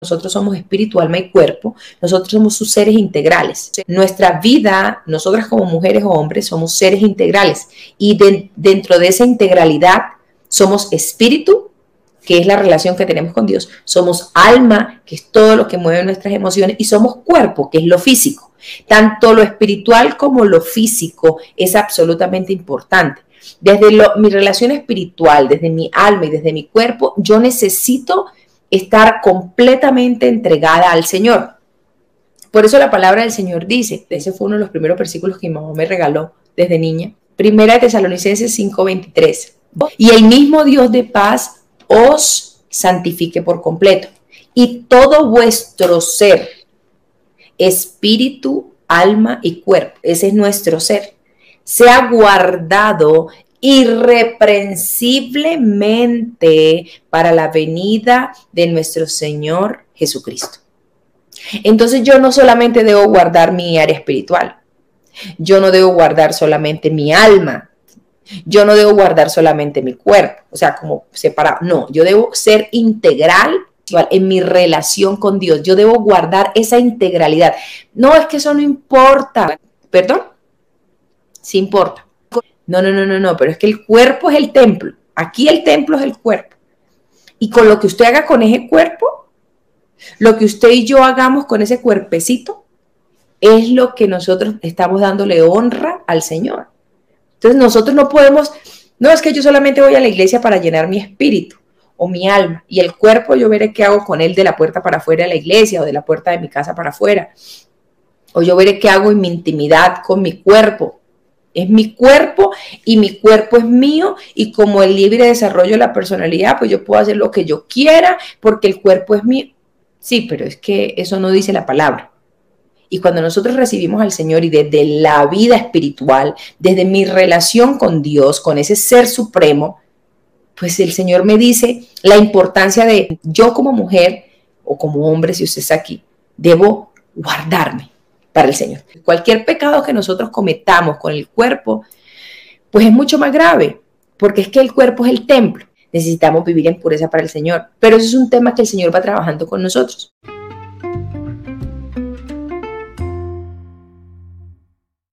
nosotros somos espíritu, alma y cuerpo, nosotros somos sus seres integrales. Nuestra vida, nosotras como mujeres o hombres, somos seres integrales y dentro de esa integralidad somos espíritu, que es la relación que tenemos con Dios, somos alma, que es todo lo que mueve nuestras emociones, y somos cuerpo, que es lo físico. Tanto lo espiritual como lo físico es absolutamente importante. Desde mi relación espiritual, desde mi alma y desde mi cuerpo, yo necesito estar completamente entregada al Señor. Por eso la palabra del Señor dice, ese fue uno de los primeros versículos que mi mamá me regaló desde niña, Primera de Tesalonicenses 5:23. Y el mismo Dios de paz os santifique por completo. Y todo vuestro ser, espíritu, alma y cuerpo, ese es nuestro ser, sea guardado irreprensiblemente para la venida de nuestro Señor Jesucristo. Entonces yo no solamente debo guardar mi área espiritual, yo no debo guardar solamente mi alma, yo no debo guardar solamente mi cuerpo, o sea, como separado, no, yo debo ser integral en mi relación con Dios, yo debo guardar esa integralidad. No es que eso no importa, perdón, sí importa no, no, no, no, no, pero es que el cuerpo es el templo. Aquí el templo es el cuerpo. Y con lo que usted haga con ese cuerpo, lo que usted y yo hagamos con ese cuerpecito, es lo que nosotros estamos dándole honra al Señor. Entonces nosotros no podemos, no es que yo solamente voy a la iglesia para llenar mi espíritu o mi alma y el cuerpo yo veré qué hago con él de la puerta para afuera de la iglesia o de la puerta de mi casa para afuera. O yo veré qué hago en mi intimidad con mi cuerpo es mi cuerpo y mi cuerpo es mío y como el libre desarrollo de la personalidad, pues yo puedo hacer lo que yo quiera porque el cuerpo es mío. Sí, pero es que eso no dice la palabra. Y cuando nosotros recibimos al Señor y desde la vida espiritual, desde mi relación con Dios, con ese ser supremo, pues el Señor me dice la importancia de yo como mujer o como hombre, si usted está aquí, debo guardarme para el Señor. Cualquier pecado que nosotros cometamos con el cuerpo, pues es mucho más grave, porque es que el cuerpo es el templo. Necesitamos vivir en pureza para el Señor. Pero eso es un tema que el Señor va trabajando con nosotros.